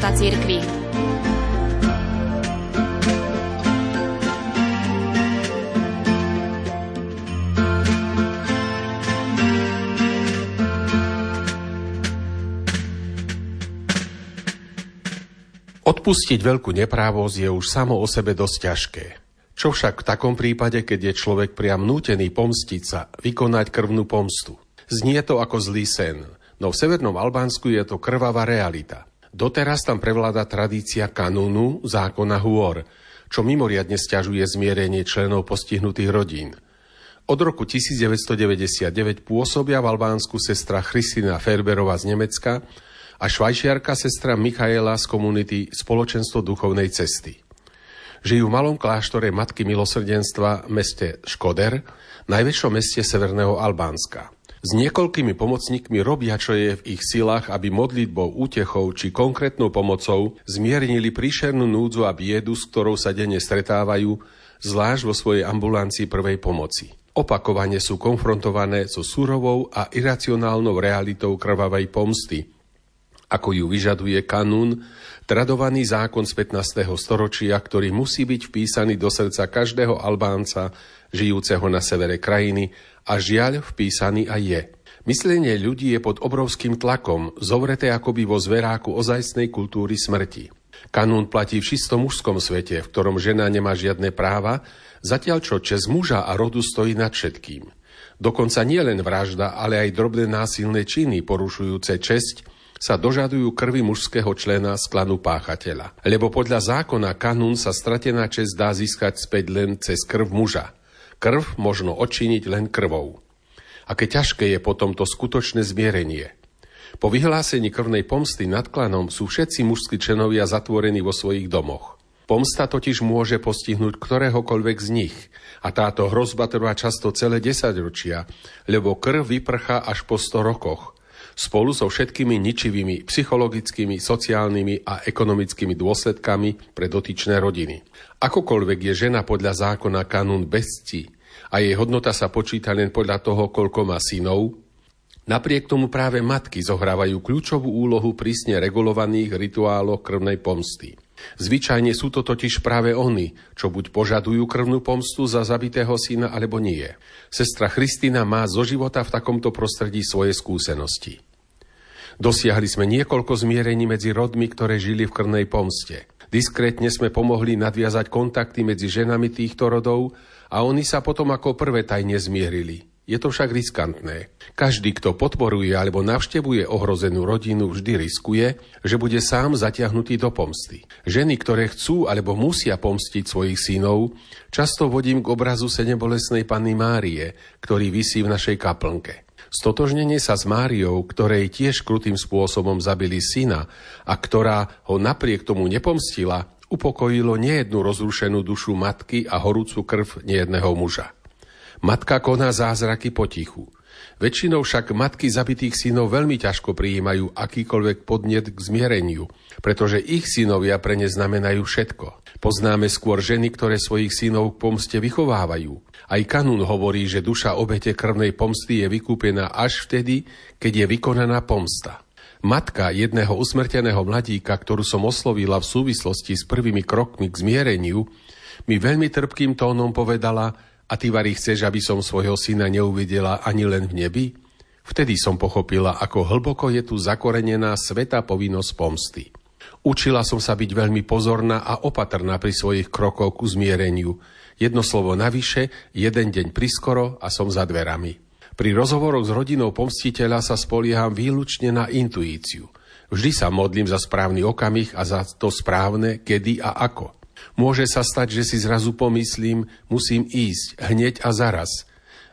života cirkvi. Odpustiť veľkú neprávosť je už samo o sebe dosť ťažké. Čo však v takom prípade, keď je človek priam nútený pomstiť sa, vykonať krvnú pomstu? Znie to ako zlý sen, no v Severnom Albánsku je to krvavá realita. Doteraz tam prevláda tradícia kanúnu, zákona hôr, čo mimoriadne stiažuje zmierenie členov postihnutých rodín. Od roku 1999 pôsobia v Albánsku sestra Christina Ferberová z Nemecka, a švajčiarka sestra Michaela z komunity Spoločenstvo duchovnej cesty. Žijú v malom kláštore Matky milosrdenstva meste Škoder, najväčšom meste Severného Albánska. S niekoľkými pomocníkmi robia, čo je v ich silách, aby modlitbou, útechou či konkrétnou pomocou zmiernili príšernú núdzu a biedu, s ktorou sa denne stretávajú, zvlášť vo svojej ambulancii prvej pomoci. Opakovane sú konfrontované so surovou a iracionálnou realitou krvavej pomsty, ako ju vyžaduje kanún, tradovaný zákon z 15. storočia, ktorý musí byť vpísaný do srdca každého Albánca, žijúceho na severe krajiny, a žiaľ vpísaný aj je. Myslenie ľudí je pod obrovským tlakom, zovreté akoby vo zveráku ozajstnej kultúry smrti. Kanún platí v čisto mužskom svete, v ktorom žena nemá žiadne práva, zatiaľ čo čes muža a rodu stojí nad všetkým. Dokonca nie len vražda, ale aj drobné násilné činy porušujúce česť, sa dožadujú krvi mužského člena z klanu páchateľa. Lebo podľa zákona kanún sa stratená čest dá získať späť len cez krv muža. Krv možno odčiniť len krvou. Aké ťažké je potom to skutočné zmierenie. Po vyhlásení krvnej pomsty nad klanom sú všetci mužskí členovia zatvorení vo svojich domoch. Pomsta totiž môže postihnúť ktoréhokoľvek z nich a táto hrozba trvá často celé desaťročia, lebo krv vyprchá až po 100 rokoch – spolu so všetkými ničivými psychologickými, sociálnymi a ekonomickými dôsledkami pre dotyčné rodiny. Akokoľvek je žena podľa zákona kanún bezci a jej hodnota sa počíta len podľa toho, koľko má synov, napriek tomu práve matky zohrávajú kľúčovú úlohu prísne regulovaných rituáloch krvnej pomsty. Zvyčajne sú to totiž práve oni, čo buď požadujú krvnú pomstu za zabitého syna, alebo nie. Sestra Christina má zo života v takomto prostredí svoje skúsenosti. Dosiahli sme niekoľko zmierení medzi rodmi, ktoré žili v krvnej pomste. Diskrétne sme pomohli nadviazať kontakty medzi ženami týchto rodov a oni sa potom ako prvé tajne zmierili. Je to však riskantné. Každý, kto podporuje alebo navštevuje ohrozenú rodinu, vždy riskuje, že bude sám zatiahnutý do pomsty. Ženy, ktoré chcú alebo musia pomstiť svojich synov, často vodím k obrazu senebolesnej Panny Márie, ktorý vysí v našej kaplnke. Stotožnenie sa s Máriou, ktorej tiež krutým spôsobom zabili syna a ktorá ho napriek tomu nepomstila, upokojilo nejednu rozrušenú dušu matky a horúcu krv nejedného muža. Matka koná zázraky potichu. Väčšinou však matky zabitých synov veľmi ťažko prijímajú akýkoľvek podnet k zmiereniu, pretože ich synovia pre ne znamenajú všetko. Poznáme skôr ženy, ktoré svojich synov k pomste vychovávajú. Aj kanún hovorí, že duša obete krvnej pomsty je vykúpená až vtedy, keď je vykonaná pomsta. Matka jedného usmrteného mladíka, ktorú som oslovila v súvislosti s prvými krokmi k zmiereniu, mi veľmi trpkým tónom povedala, a ty, Vary, chceš, aby som svojho syna neuvidela ani len v nebi? Vtedy som pochopila, ako hlboko je tu zakorenená sveta povinnosť pomsty. Učila som sa byť veľmi pozorná a opatrná pri svojich krokoch ku zmiereniu. Jedno slovo navyše, jeden deň priskoro a som za dverami. Pri rozhovoroch s rodinou pomstiteľa sa spolieham výlučne na intuíciu. Vždy sa modlím za správny okamih a za to správne, kedy a ako – Môže sa stať, že si zrazu pomyslím, musím ísť hneď a zaraz.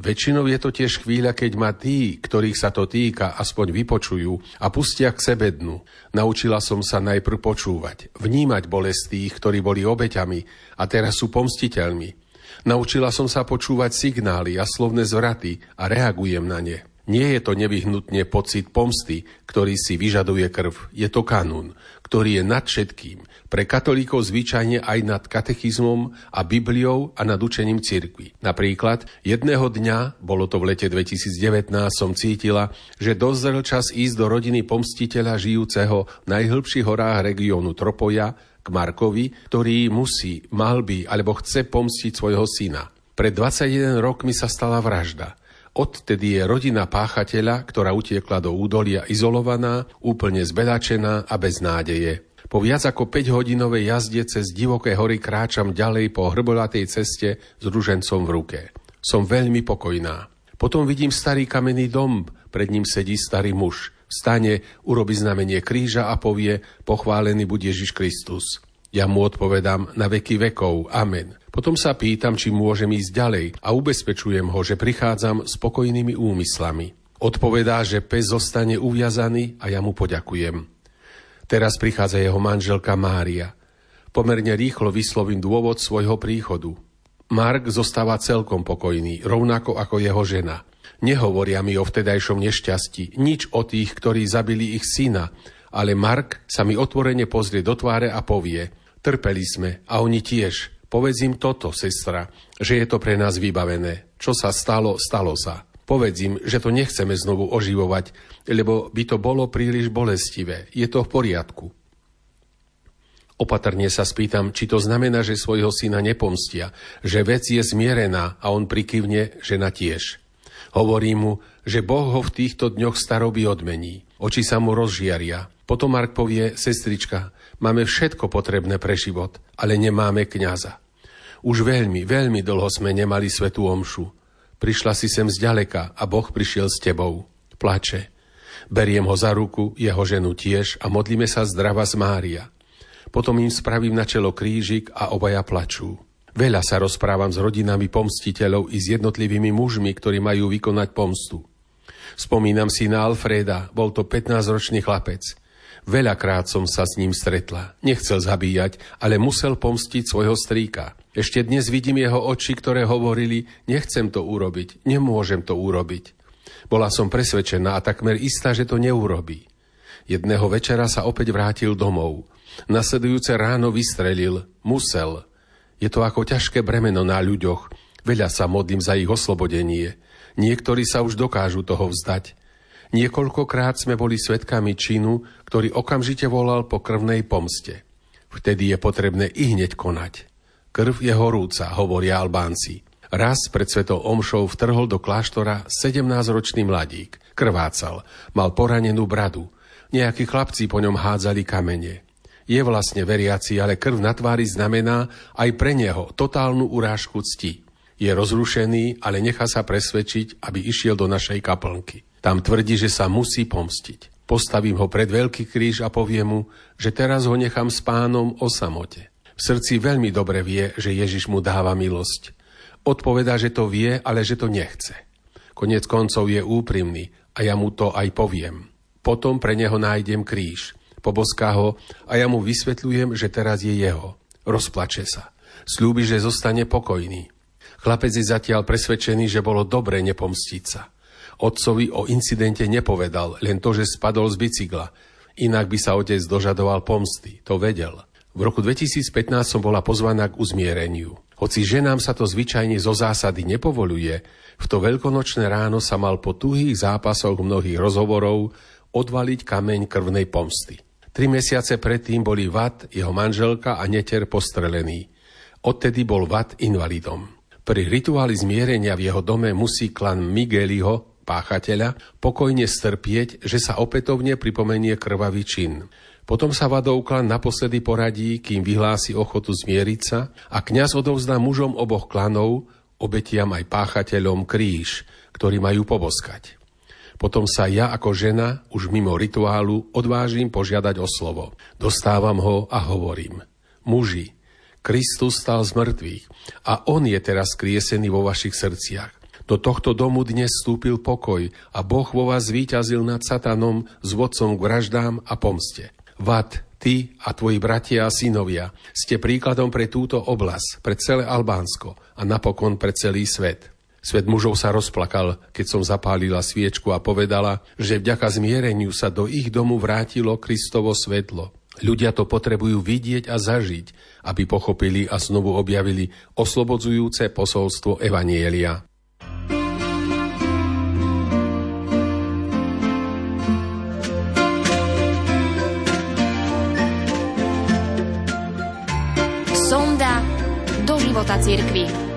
Väčšinou je to tiež chvíľa, keď ma tí, ktorých sa to týka, aspoň vypočujú a pustia k sebe dnu. Naučila som sa najprv počúvať, vnímať bolest tých, ktorí boli obeťami a teraz sú pomstiteľmi. Naučila som sa počúvať signály a slovné zvraty a reagujem na ne. Nie je to nevyhnutne pocit pomsty, ktorý si vyžaduje krv. Je to kanún, ktorý je nad všetkým. Pre katolíkov zvyčajne aj nad katechizmom a Bibliou a nad učením cirkvi. Napríklad, jedného dňa, bolo to v lete 2019, som cítila, že dozrel čas ísť do rodiny pomstiteľa žijúceho v najhlbších horách regiónu Tropoja, k Markovi, ktorý musí, mal by alebo chce pomstiť svojho syna. Pred 21 rokmi sa stala vražda. Odtedy je rodina páchateľa, ktorá utiekla do údolia izolovaná, úplne zbedačená a bez nádeje. Po viac ako 5-hodinovej jazde cez divoké hory kráčam ďalej po hrbolatej ceste s ružencom v ruke. Som veľmi pokojná. Potom vidím starý kamenný dom, pred ním sedí starý muž. Vstane, urobi znamenie kríža a povie, pochválený bude Ježiš Kristus. Ja mu odpovedám na veky vekov. Amen. Potom sa pýtam, či môžem ísť ďalej a ubezpečujem ho, že prichádzam s pokojnými úmyslami. Odpovedá, že pes zostane uviazaný a ja mu poďakujem. Teraz prichádza jeho manželka Mária. Pomerne rýchlo vyslovím dôvod svojho príchodu. Mark zostáva celkom pokojný, rovnako ako jeho žena. Nehovoria mi o vtedajšom nešťastí, nič o tých, ktorí zabili ich syna, ale Mark sa mi otvorene pozrie do tváre a povie, trpeli sme a oni tiež, Povedz im toto, sestra, že je to pre nás vybavené. Čo sa stalo, stalo sa. Povedz im, že to nechceme znovu oživovať, lebo by to bolo príliš bolestivé. Je to v poriadku. Opatrne sa spýtam, či to znamená, že svojho syna nepomstia, že vec je zmierená a on prikyvne, že na tiež. Hovorí mu, že Boh ho v týchto dňoch staroby odmení. Oči sa mu rozžiaria. Potom Mark povie, sestrička, máme všetko potrebné pre život, ale nemáme kňaza. Už veľmi, veľmi dlho sme nemali svetú omšu. Prišla si sem zďaleka a Boh prišiel s tebou. Plače. Beriem ho za ruku, jeho ženu tiež a modlíme sa zdrava z Mária. Potom im spravím na čelo krížik a obaja plačú. Veľa sa rozprávam s rodinami pomstiteľov i s jednotlivými mužmi, ktorí majú vykonať pomstu. Spomínam si na Alfreda, bol to 15-ročný chlapec. Veľakrát som sa s ním stretla. Nechcel zabíjať, ale musel pomstiť svojho strýka. Ešte dnes vidím jeho oči, ktoré hovorili, nechcem to urobiť, nemôžem to urobiť. Bola som presvedčená a takmer istá, že to neurobí. Jedného večera sa opäť vrátil domov. Nasledujúce ráno vystrelil. Musel. Je to ako ťažké bremeno na ľuďoch. Veľa sa modlím za ich oslobodenie. Niektorí sa už dokážu toho vzdať. Niekoľkokrát sme boli svetkami činu, ktorý okamžite volal po krvnej pomste. Vtedy je potrebné i hneď konať. Krv je horúca, hovoria Albánci. Raz pred svetou omšou vtrhol do kláštora 17-ročný mladík. Krvácal, mal poranenú bradu. Nejakí chlapci po ňom hádzali kamene. Je vlastne veriaci, ale krv na tvári znamená aj pre neho totálnu urážku cti. Je rozrušený, ale nechá sa presvedčiť, aby išiel do našej kaplnky. Tam tvrdí, že sa musí pomstiť. Postavím ho pred veľký kríž a poviem mu, že teraz ho nechám s pánom o samote. V srdci veľmi dobre vie, že Ježiš mu dáva milosť. Odpovedá, že to vie, ale že to nechce. Konec koncov je úprimný a ja mu to aj poviem. Potom pre neho nájdem kríž. Poboská ho a ja mu vysvetľujem, že teraz je jeho. Rozplače sa. Sľúbi, že zostane pokojný. Chlapec je zatiaľ presvedčený, že bolo dobre nepomstiť sa. Otcovi o incidente nepovedal, len to, že spadol z bicykla. Inak by sa otec dožadoval pomsty, to vedel. V roku 2015 som bola pozvaná k uzmiereniu. Hoci ženám sa to zvyčajne zo zásady nepovoluje, v to veľkonočné ráno sa mal po tuhých zápasoch mnohých rozhovorov odvaliť kameň krvnej pomsty. Tri mesiace predtým boli Vat, jeho manželka a neter postrelení. Odtedy bol Vat invalidom. Pri rituáli zmierenia v jeho dome musí klan Migueliho páchateľa pokojne strpieť, že sa opätovne pripomenie krvavý čin. Potom sa Vadovklan naposledy poradí, kým vyhlási ochotu zmieriť sa a kňaz odovzdá mužom oboch klanov, obetiam aj páchateľom kríž, ktorý majú poboskať. Potom sa ja ako žena, už mimo rituálu, odvážim požiadať o slovo. Dostávam ho a hovorím. Muži, Kristus stal z mŕtvych a On je teraz kriesený vo vašich srdciach. Do tohto domu dnes vstúpil pokoj a Boh vo vás zvíťazil nad satanom s vodcom k vraždám a pomste. Vat, ty a tvoji bratia a synovia ste príkladom pre túto oblasť, pre celé Albánsko a napokon pre celý svet. Svet mužov sa rozplakal, keď som zapálila sviečku a povedala, že vďaka zmiereniu sa do ich domu vrátilo Kristovo svetlo. Ľudia to potrebujú vidieť a zažiť, aby pochopili a znovu objavili oslobodzujúce posolstvo Evanielia. Sonda do života cirkvi.